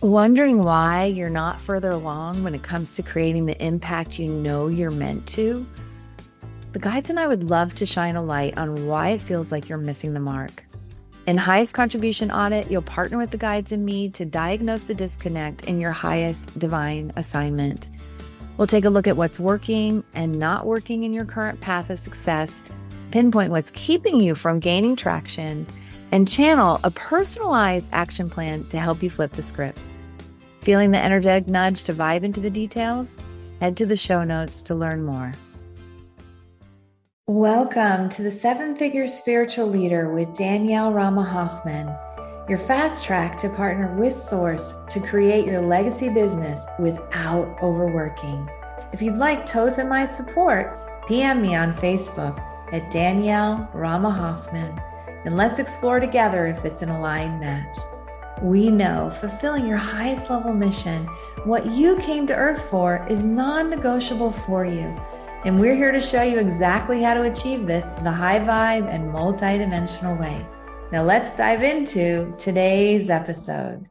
Wondering why you're not further along when it comes to creating the impact you know you're meant to? The guides and I would love to shine a light on why it feels like you're missing the mark. In Highest Contribution Audit, you'll partner with the guides and me to diagnose the disconnect in your highest divine assignment. We'll take a look at what's working and not working in your current path of success, pinpoint what's keeping you from gaining traction and channel a personalized action plan to help you flip the script. Feeling the energetic nudge to vibe into the details? Head to the show notes to learn more. Welcome to the Seven Figure Spiritual Leader with Danielle Rama Hoffman, your fast track to partner with Source to create your legacy business without overworking. If you'd like Thoth and my support, PM me on Facebook at Danielle Rama Hoffman and let's explore together if it's an aligned match. We know fulfilling your highest level mission, what you came to Earth for, is non negotiable for you. And we're here to show you exactly how to achieve this the high vibe and multi-dimensional way. Now let's dive into today's episode.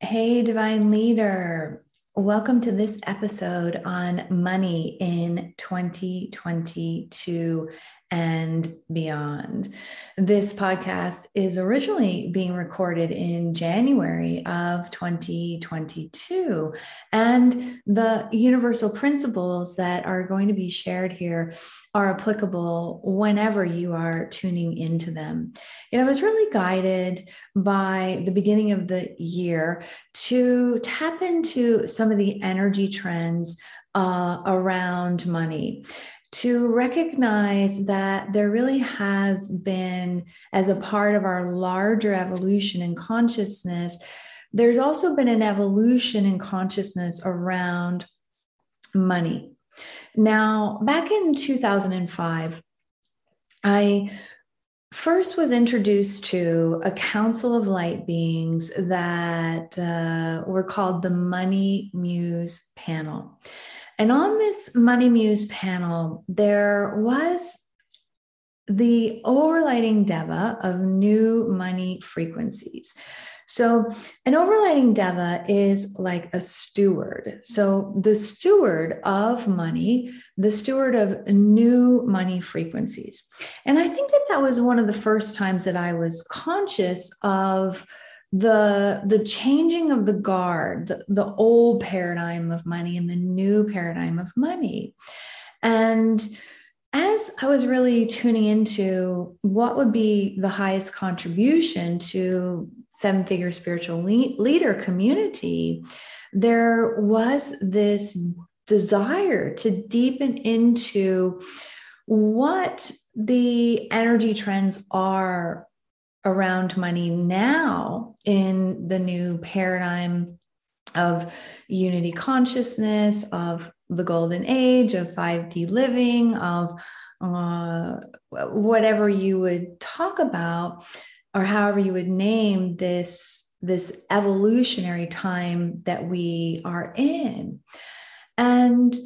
Hey, divine leader. Welcome to this episode on money in 2022 and beyond. This podcast is originally being recorded in January of 2022. And the universal principles that are going to be shared here are applicable whenever you are tuning into them. You know, I was really guided by the beginning of the year to tap into some of the energy trends uh, around money to recognize that there really has been, as a part of our larger evolution in consciousness, there's also been an evolution in consciousness around money. Now, back in 2005, I first was introduced to a council of light beings that uh, were called the Money Muse Panel. And on this Money Muse panel, there was the overlighting Deva of new money frequencies. So, an overlighting Deva is like a steward. So, the steward of money, the steward of new money frequencies. And I think that that was one of the first times that I was conscious of the the changing of the guard the, the old paradigm of money and the new paradigm of money. And as i was really tuning into what would be the highest contribution to seven figure spiritual le- leader community there was this desire to deepen into what the energy trends are around money now in the new paradigm of unity consciousness, of the golden age, of 5D living, of uh, whatever you would talk about, or however you would name this this evolutionary time that we are in. And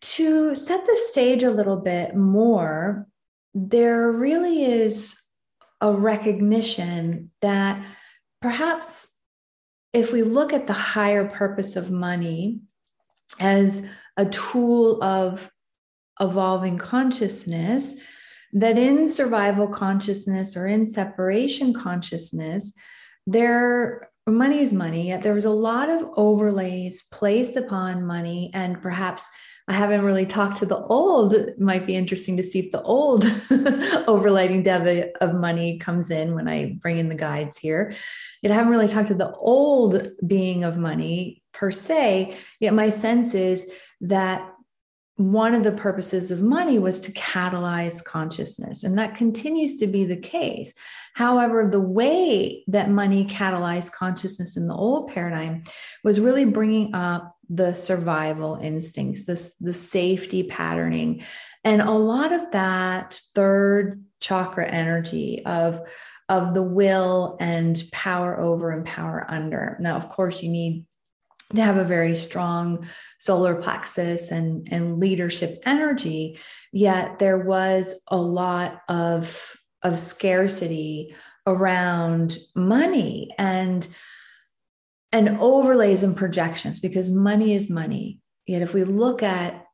to set the stage a little bit more, there really is a recognition that perhaps if we look at the higher purpose of money as a tool of evolving consciousness, that in survival consciousness or in separation consciousness, there money is money, yet there was a lot of overlays placed upon money and perhaps I haven't really talked to the old. It might be interesting to see if the old overlighting Deva of money comes in when I bring in the guides here. Yet I haven't really talked to the old being of money per se. Yet my sense is that one of the purposes of money was to catalyze consciousness, and that continues to be the case. However, the way that money catalyzed consciousness in the old paradigm was really bringing up the survival instincts, this the safety patterning, and a lot of that third chakra energy of of the will and power over and power under. Now, of course, you need to have a very strong solar plexus and, and leadership energy, yet there was a lot of, of scarcity around money. And and overlays and projections because money is money. Yet, if we look at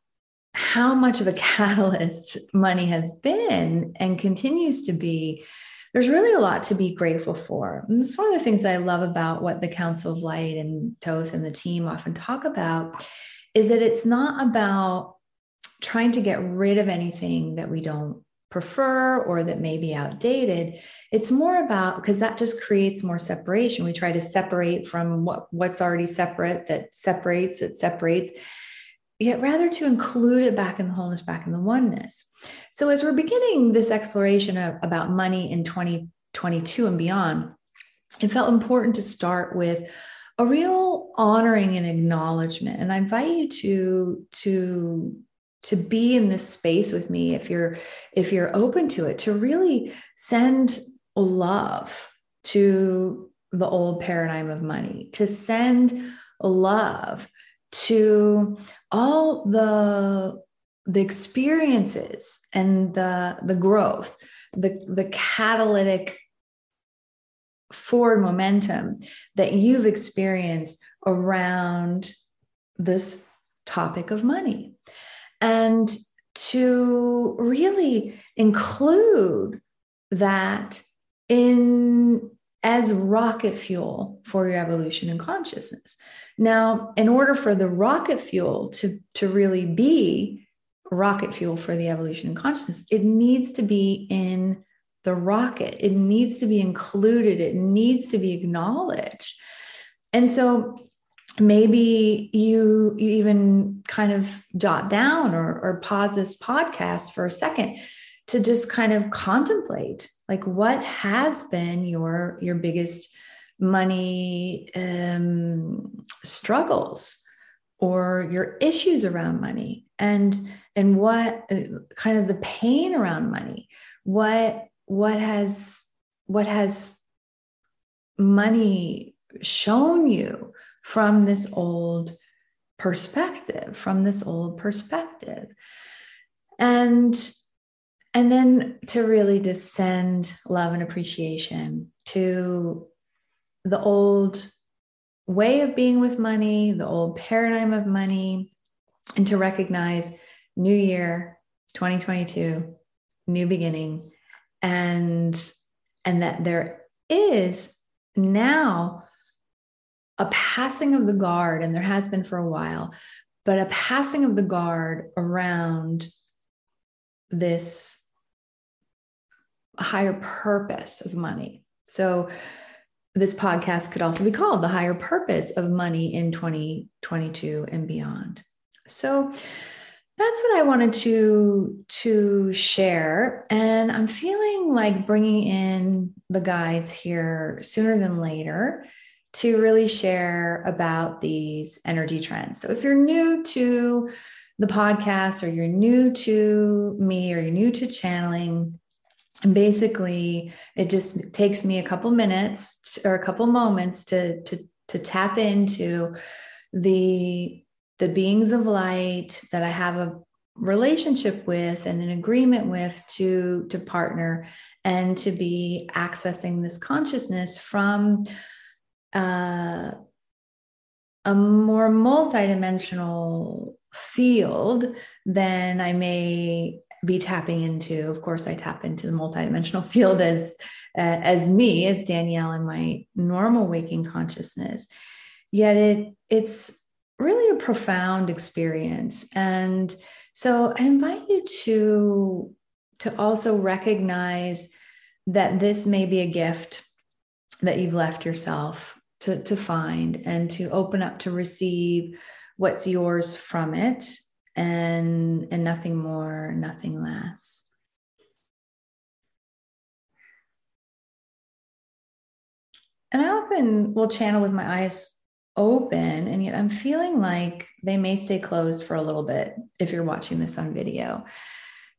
how much of a catalyst money has been and continues to be, there's really a lot to be grateful for. And it's one of the things I love about what the Council of Light and Thoth and the team often talk about is that it's not about trying to get rid of anything that we don't prefer or that may be outdated. It's more about because that just creates more separation. We try to separate from what what's already separate that separates it separates yet rather to include it back in the wholeness back in the oneness so as we're beginning this exploration of, about money in 2022 and beyond it felt important to start with a real honoring and acknowledgement. And i invite you to to to be in this space with me if you're if you're open to it to really send love to the old paradigm of money to send love to all the the experiences and the the growth the the catalytic forward momentum that you've experienced around this topic of money and to really include that in as rocket fuel for your evolution and consciousness. Now, in order for the rocket fuel to, to really be rocket fuel for the evolution and consciousness, it needs to be in the rocket. It needs to be included. It needs to be acknowledged. And so maybe you you even kind of jot down or, or pause this podcast for a second to just kind of contemplate like what has been your your biggest money um, struggles or your issues around money and and what uh, kind of the pain around money what what has what has money shown you from this old perspective from this old perspective? And and then to really descend love and appreciation to the old way of being with money the old paradigm of money and to recognize new year 2022 new beginning and and that there is now a passing of the guard, and there has been for a while, but a passing of the guard around this higher purpose of money. So, this podcast could also be called The Higher Purpose of Money in 2022 and Beyond. So, that's what I wanted to to share and I'm feeling like bringing in the guides here sooner than later to really share about these energy trends. So if you're new to the podcast or you're new to me or you're new to channeling, and basically it just takes me a couple minutes or a couple moments to to to tap into the the beings of light that I have a relationship with and an agreement with to to partner and to be accessing this consciousness from uh, a more multidimensional field than I may be tapping into. Of course, I tap into the multidimensional field as uh, as me, as Danielle, in my normal waking consciousness. Yet it it's really a profound experience, and so I invite you to to also recognize that this may be a gift that you've left yourself to, to find and to open up to receive what's yours from it and and nothing more nothing less. And i often will channel with my eyes open and yet i'm feeling like they may stay closed for a little bit if you're watching this on video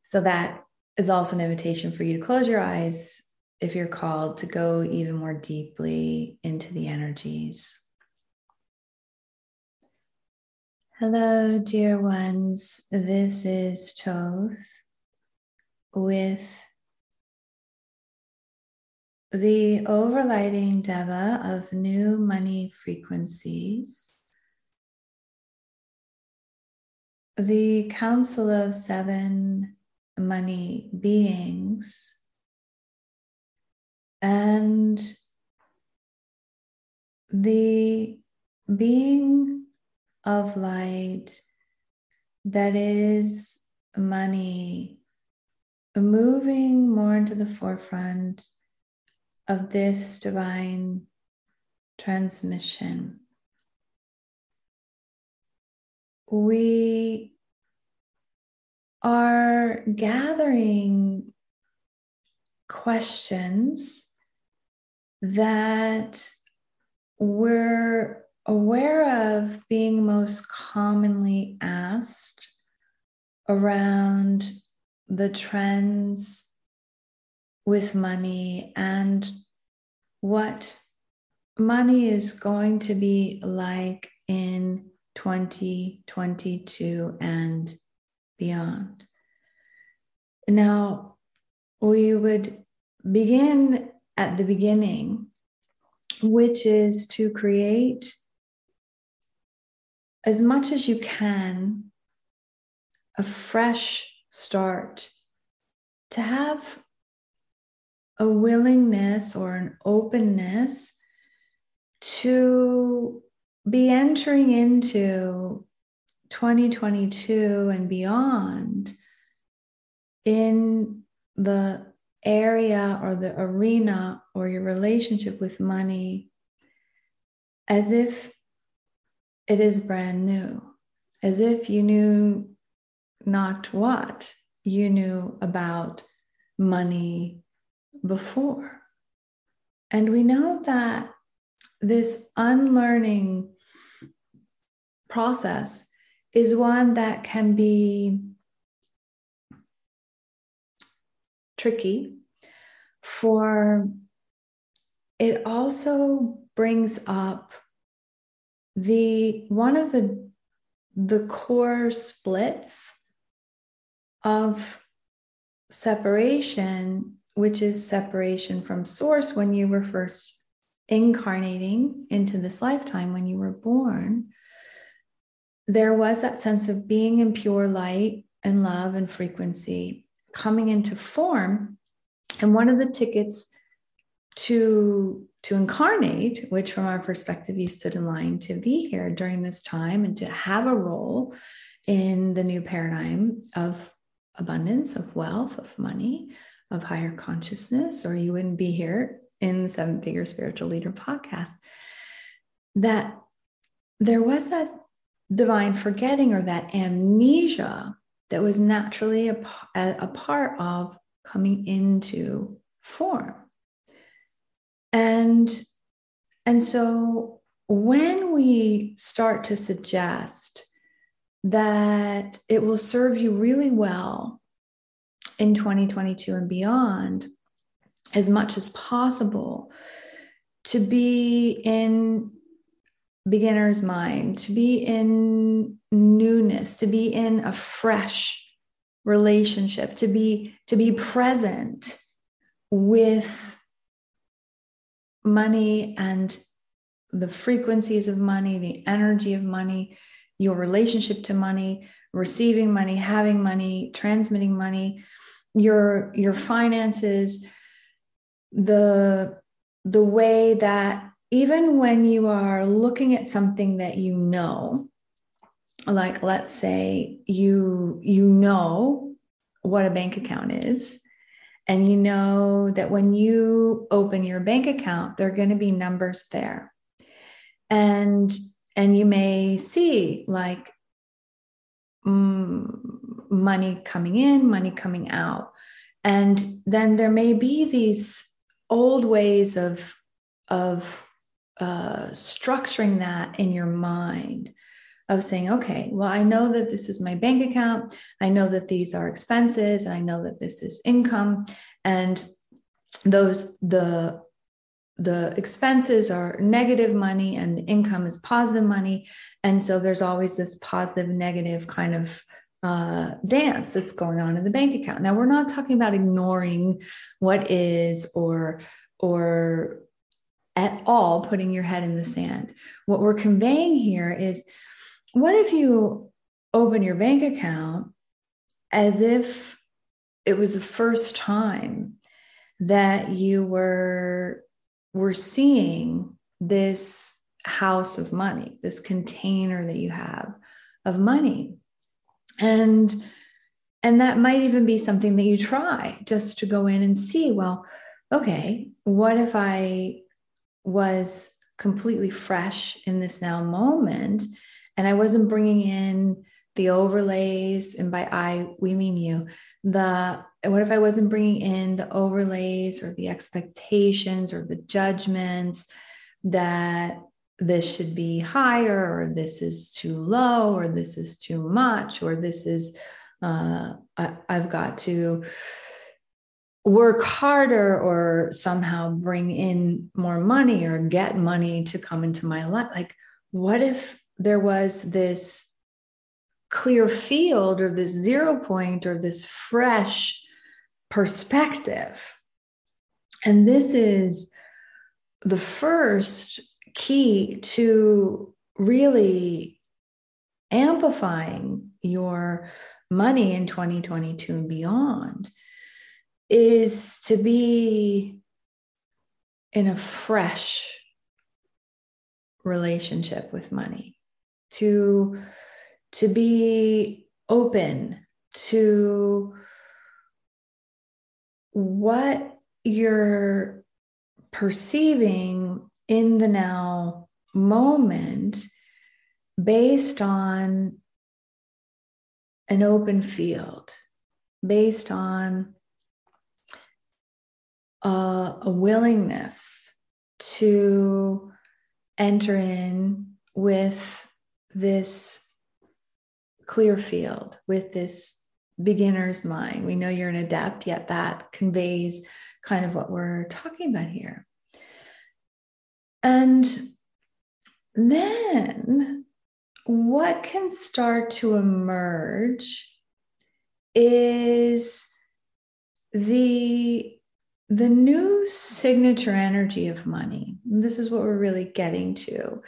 so that is also an invitation for you to close your eyes if you're called to go even more deeply into the energies. Hello, dear ones. This is Thoth with the overlighting Deva of new money frequencies, the Council of Seven Money Beings, and the being of light that is money moving more into the forefront of this divine transmission. We are gathering questions that we're aware of being most commonly asked around the trends with money and what money is going to be like in 2022 and beyond. Now, we would begin at the beginning, which is to create as much as you can a fresh start, to have a willingness or an openness to be entering into 2022 and beyond in the area or the arena or your relationship with money as if it is brand new, as if you knew not what. You knew about money before. And we know that this unlearning process is one that can be tricky for it also brings up the one of the the core splits of separation which is separation from source when you were first incarnating into this lifetime, when you were born, there was that sense of being in pure light and love and frequency coming into form. And one of the tickets to to incarnate, which from our perspective, you stood in line to be here during this time and to have a role in the new paradigm of abundance, of wealth, of money, of higher consciousness, or you wouldn't be here in the Seven Figure Spiritual Leader podcast. That there was that divine forgetting or that amnesia that was naturally a, a part of coming into form. And, and so when we start to suggest that it will serve you really well in 2022 and beyond as much as possible to be in beginner's mind, to be in newness, to be in a fresh relationship, to be to be present with money and the frequencies of money, the energy of money, your relationship to money, receiving money, having money, transmitting money, your your finances the the way that even when you are looking at something that you know like let's say you you know what a bank account is and you know that when you open your bank account there are going to be numbers there. And and you may see like money coming in, money coming out. And then there may be these old ways of, of uh, structuring that in your mind of saying, okay, well, I know that this is my bank account. I know that these are expenses. I know that this is income. And those, the the expenses are negative money and the income is positive money. And so there's always this positive, negative kind of uh, dance that's going on in the bank account. Now, we're not talking about ignoring what is or or at all putting your head in the sand. What we're conveying here is what if you open your bank account as if it was the first time that you were were seeing this house of money, this container that you have of money. And and that might even be something that you try just to go in and see, well, okay, what if I was completely fresh in this now moment and I wasn't bringing in the overlays and by I we mean you the what if I wasn't bringing in the overlays or the expectations or the judgments that this should be higher or this is too low or this is too much or this is uh, I, I've got to work harder or somehow bring in more money or get money to come into my life. Like, what if there was this clear field or this zero point or this fresh perspective? And this is the first key to really amplifying your money in 2022 and beyond is to be in a fresh relationship with money to to be open to what you're perceiving in the now moment based on an open field, based on uh, a willingness to enter in with this clear field, with this beginner's mind. We know you're an adept, yet that conveys kind of what we're talking about here. And then what can start to emerge is the the new signature energy of money, this is what we're really getting to,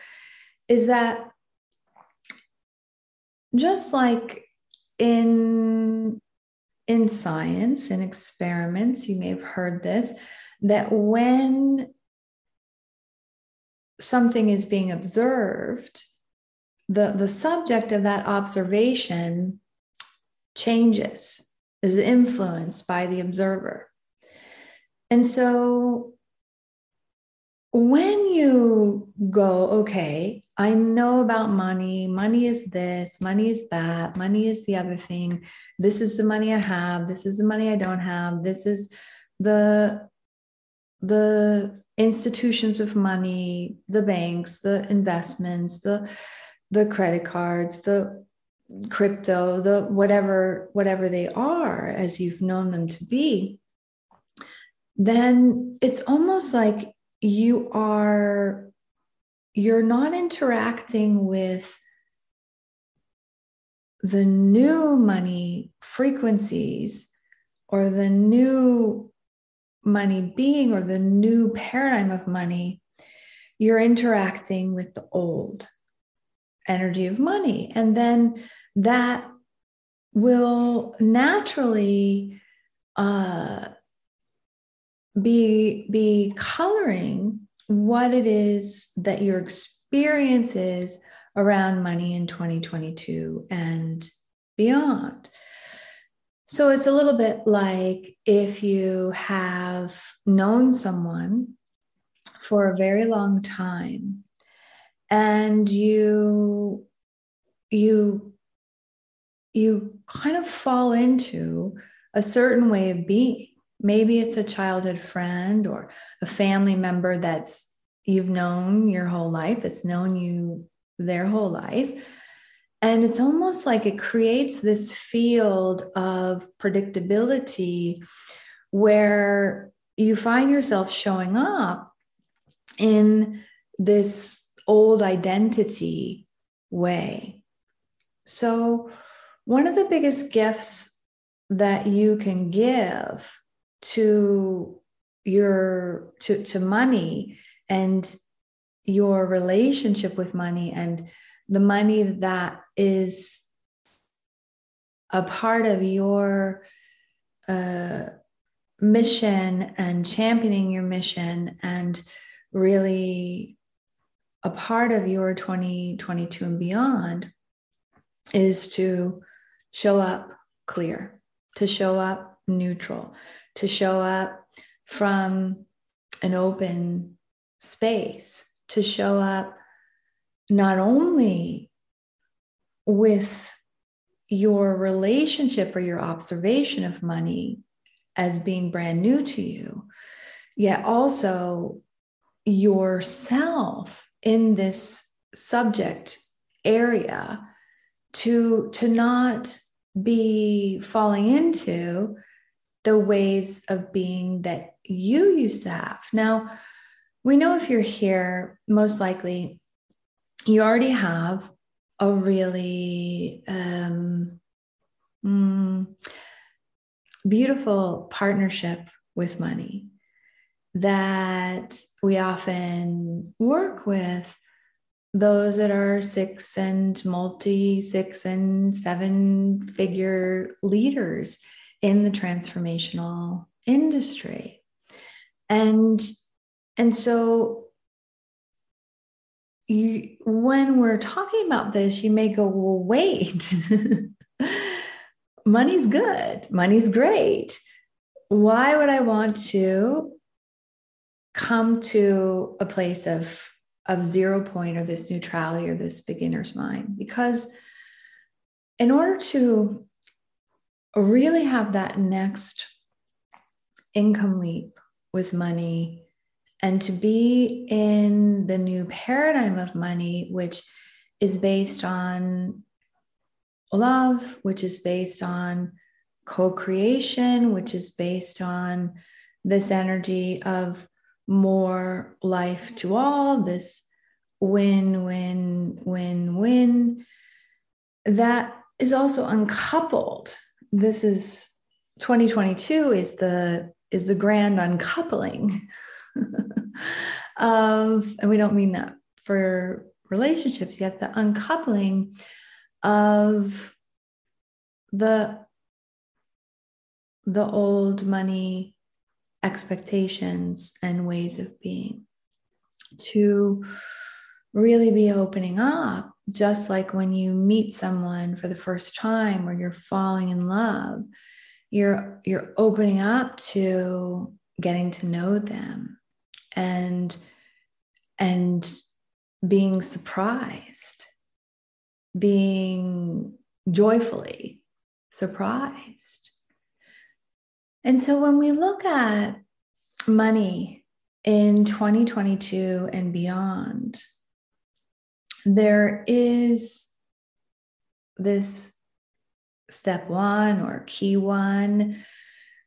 is that just like in in science and experiments, you may have heard this, that when something is being observed, the, the subject of that observation changes, is influenced by the observer. And so when you go, okay, I know about money, money is this, money is that, money is the other thing, this is the money I have, this is the money I don't have, this is the the institutions of money, the banks, the investments, the the credit cards, the crypto, the whatever whatever they are as you've known them to be then it's almost like you are you're not interacting with the new money frequencies or the new money being or the new paradigm of money you're interacting with the old energy of money. And then that will naturally uh, be be coloring what it is that your experience is around money in 2022 and beyond. So it's a little bit like if you have known someone for a very long time and you you you kind of fall into a certain way of being Maybe it's a childhood friend or a family member that's you've known your whole life, that's known you their whole life. And it's almost like it creates this field of predictability where you find yourself showing up in this old identity way. So, one of the biggest gifts that you can give to your to, to money and your relationship with money and the money that is a part of your uh, mission and championing your mission and really a part of your 2022 and beyond is to show up clear, to show up neutral, to show up from an open space, to show up not only with your relationship or your observation of money as being brand new to you, yet also yourself in this subject area to to not be falling into the ways of being that you used to have. Now we know if you're here most likely you already have a really um, mm, beautiful partnership with money that we often work with those that are six and multi six and seven figure leaders in the transformational industry. And and so you when we're talking about this you may go well wait money's good money's great. Why would i want to come to a place of of zero point or this neutrality or this beginner's mind? Because in order to really have that next income leap with money and to be in the new paradigm of money which is based on love which is based on co-creation which is based on this energy of more life to all, this win, win, win, win, that is also uncoupled. This is 2022 is the is the grand uncoupling of, and we don't mean that for relationships yet, the uncoupling of the the old money expectations and ways of being. To really be opening up, just like when you meet someone for the first time or you're falling in love, you're you're opening up to getting to know them and and being surprised being joyfully surprised. And so when we look at money in 2022 and beyond, there is this step one or key one,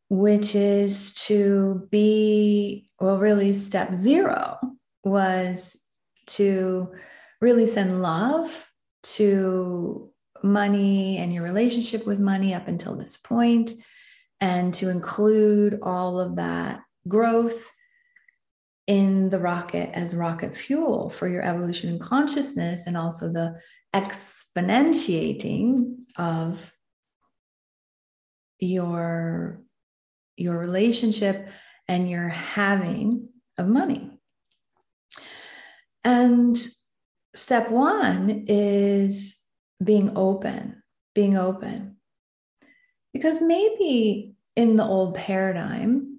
which is to be, well, really, step zero was to really send love to money and your relationship with money up until this point and to include all of that growth in the rocket as rocket fuel for your evolution in consciousness and also the exponentiating of your your relationship and your having of money. And step 1 is being open being open. Because maybe in the old paradigm,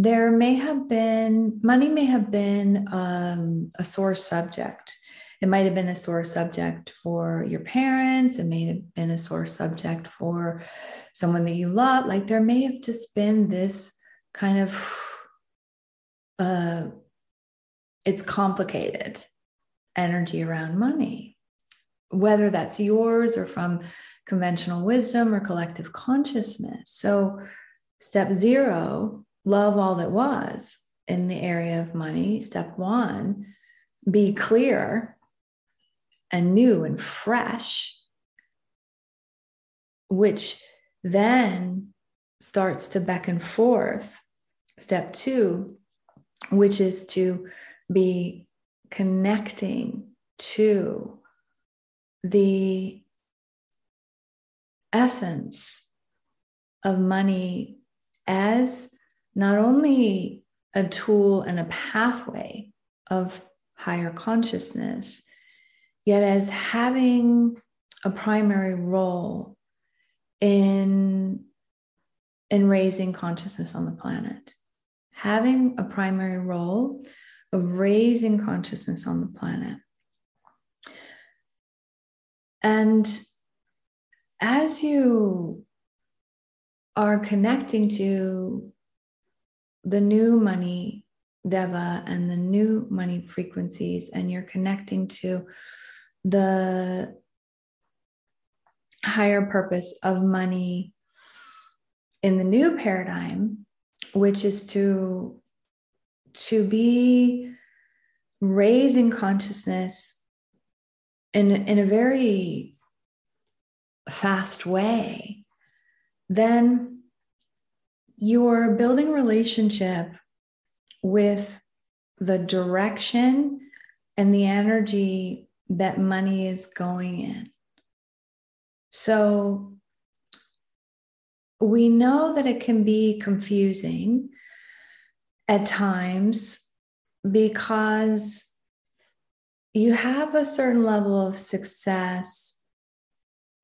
there may have been, money may have been um, a sore subject. It might have been a sore subject for your parents. It may have been a sore subject for someone that you love. Like there may have just been this kind of, uh, it's complicated energy around money, whether that's yours or from conventional wisdom or collective consciousness. So, step zero, love all that was in the area of money. Step one, be clear and new and fresh, which then starts to beckon forth step two, which is to be connecting to the essence of money as not only a tool and a pathway of higher consciousness, yet as having a primary role in, in raising consciousness on the planet. Having a primary role of raising consciousness on the planet. And as you are connecting to the new money deva and the new money frequencies and you're connecting to the higher purpose of money in the new paradigm which is to to be raising consciousness in in a very fast way then you're building relationship with the direction and the energy that money is going in. So we know that it can be confusing at times because you have a certain level of success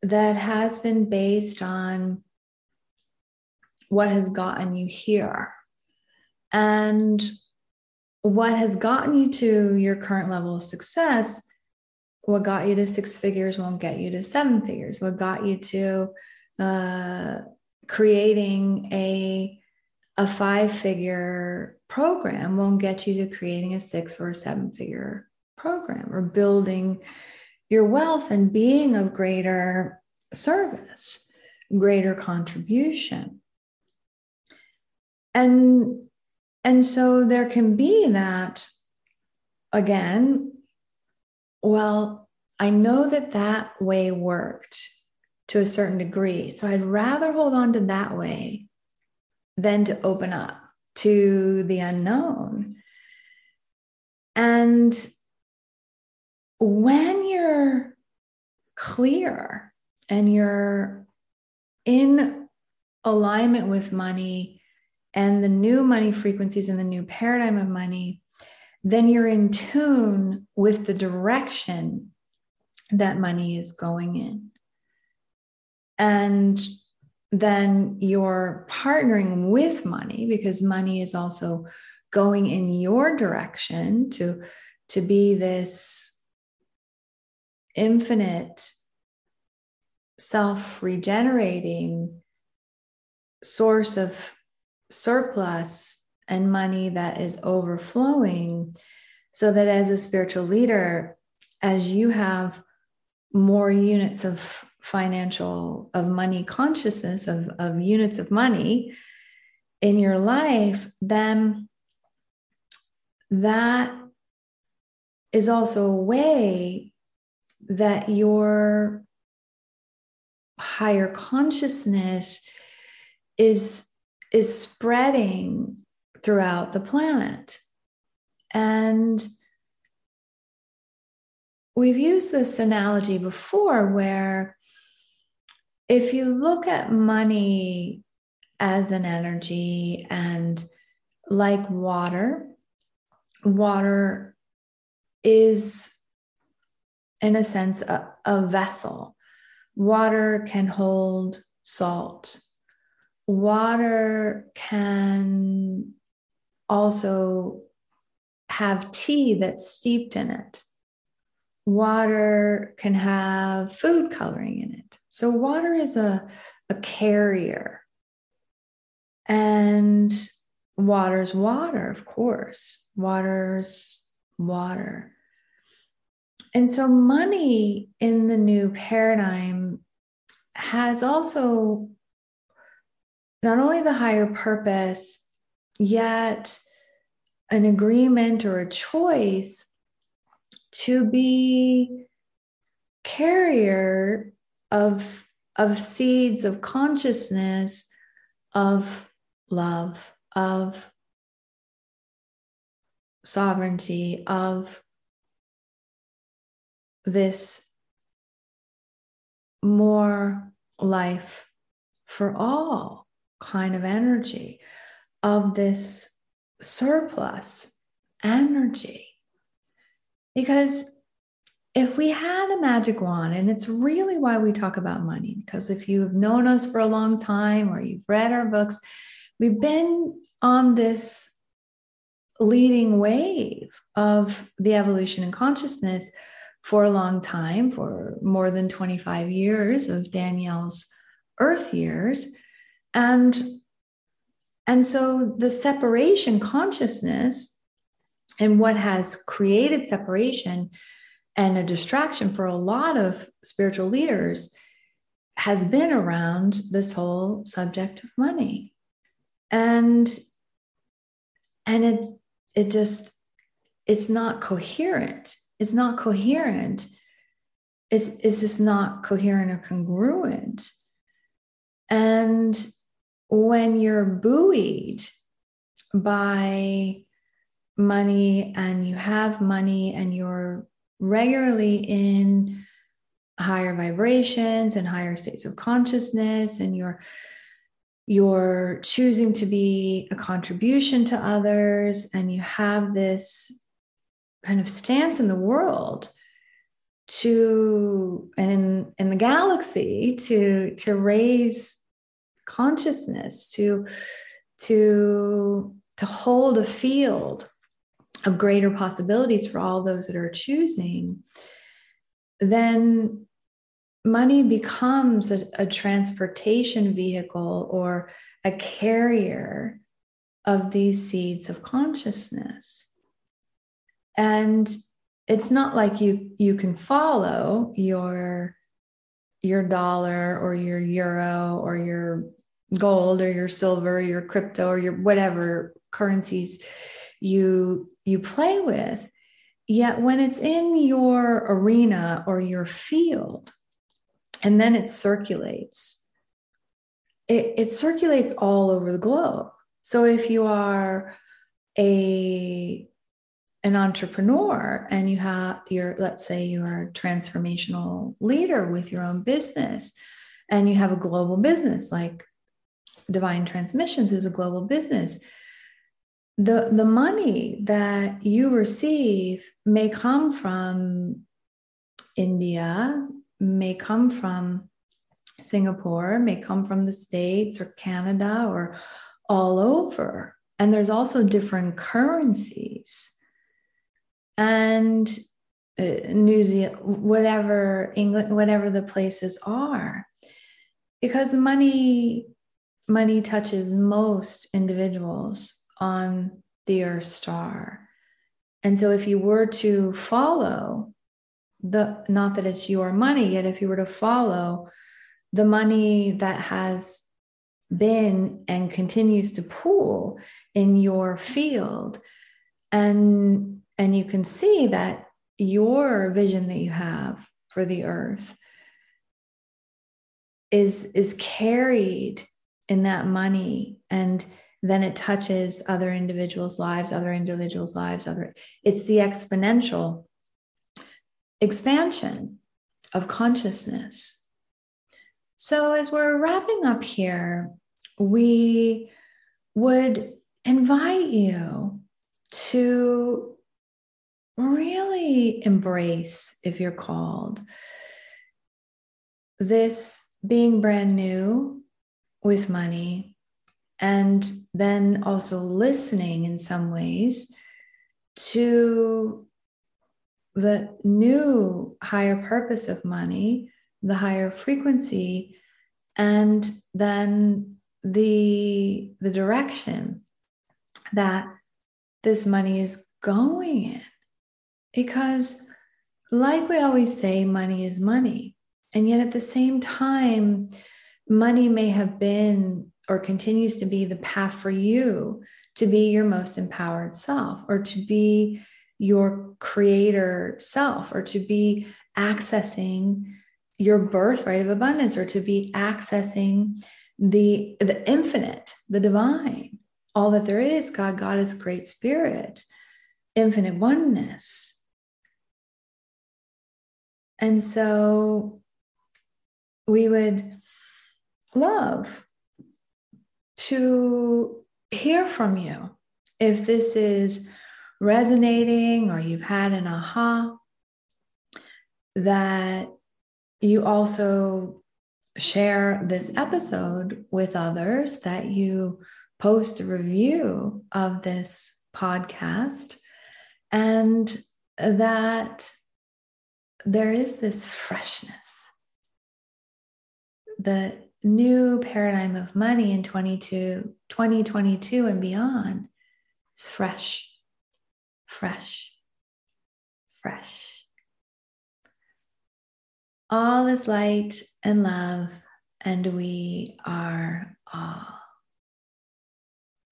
that has been based on what has gotten you here. And what has gotten you to your current level of success, what got you to six figures won't get you to seven figures. What got you to uh, creating a, a five figure program won't get you to creating a six or a seven figure program or building your wealth and being of greater service, greater contribution. And and so there can be that again, well, I know that that way worked to a certain degree. So I'd rather hold on to that way than to open up to the unknown. And when you're clear and you're in alignment with money and the new money frequencies and the new paradigm of money, then you're in tune with the direction that money is going in. And then you're partnering with money because money is also going in your direction to, to be this infinite, self regenerating source of surplus and money that is overflowing so that as a spiritual leader as you have more units of financial of money consciousness of, of units of money in your life then that is also a way that your higher consciousness is is spreading throughout the planet. And we've used this analogy before where if you look at money as an energy and like water, water is, in a sense, a, a vessel. Water can hold salt water can also have tea that's steeped in it. Water can have food coloring in it. So, water is a, a carrier. And water's water, of course. Water's water. And so, money in the new paradigm has also not only the higher purpose, yet an agreement or a choice to be carrier of, of seeds of consciousness of love, of sovereignty of this more life for all kind of energy of this surplus energy. Because if we had a magic wand, and it's really why we talk about money, because if you've known us for a long time or you've read our books, we've been on this leading wave of the evolution in consciousness for a long time, for more than 25 years of Danielle's earth years. And, and so the separation consciousness and what has created separation and a distraction for a lot of spiritual leaders has been around this whole subject of money. And and it it just it's not coherent. It's not coherent. It's it's just not coherent or congruent. And when you're buoyed by money and you have money and you're regularly in higher vibrations and higher states of consciousness and you're you're choosing to be a contribution to others and you have this kind of stance in the world to and in in the galaxy to to raise consciousness to to to hold a field of greater possibilities for all those that are choosing, then money becomes a, a, transportation vehicle or a carrier of these seeds of consciousness. And it's not like you you can follow your your dollar or your euro or your gold or your silver, or your crypto or your whatever currencies you you play with. Yet when it's in your arena or your field, and then it circulates, it, it circulates all over the globe. So if you are a an entrepreneur and you have your let's say you're a transformational leader with your own business and you have a global business like divine transmissions is a global business the the money that you receive may come from India, may come from Singapore, may come from the States or Canada or all over. And there's also different currencies. And uh, New Zealand, whatever England, whatever the places are, because money money touches most individuals on the Earth star. And so if you were to follow the, not that it's your money, yet if you were to follow the money that has been and continues to pool in your field, and and you can see that your vision that you have for the earth is is carried in that money and then it touches other individuals' lives, other individuals' lives, other it's the exponential expansion of consciousness. So as we're wrapping up here, we would invite you to really embrace, if you're called, this being brand new with money and then also listening in some ways to the new higher purpose of money, the higher frequency, and then the, the direction that this money is going in. Because, like we always say, money is money. And yet at the same time, money may have been or continues to be the path for you to be your most empowered self or to be your creator self or to be accessing your birthright of abundance or to be accessing the the infinite the divine all that there is god god is great spirit infinite oneness. And so we would love to hear from you if this is resonating or you've had an aha, that you also share this episode with others, that you post a review of this podcast, and that there is this freshness. The new paradigm of money in 22, 2022 and beyond is fresh, fresh, fresh. All is light and love, and we are all.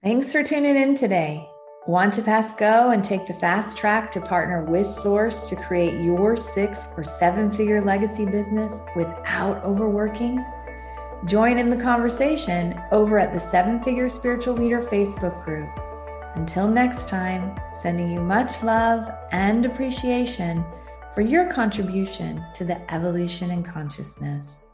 Thanks for tuning in today. Want to pass go and take the fast track to partner with Source to create your six or seven figure legacy business without overworking? Join in the conversation over at the Seven Figure Spiritual Leader Facebook group. Until next time, sending you much love and appreciation for your contribution to the evolution in consciousness.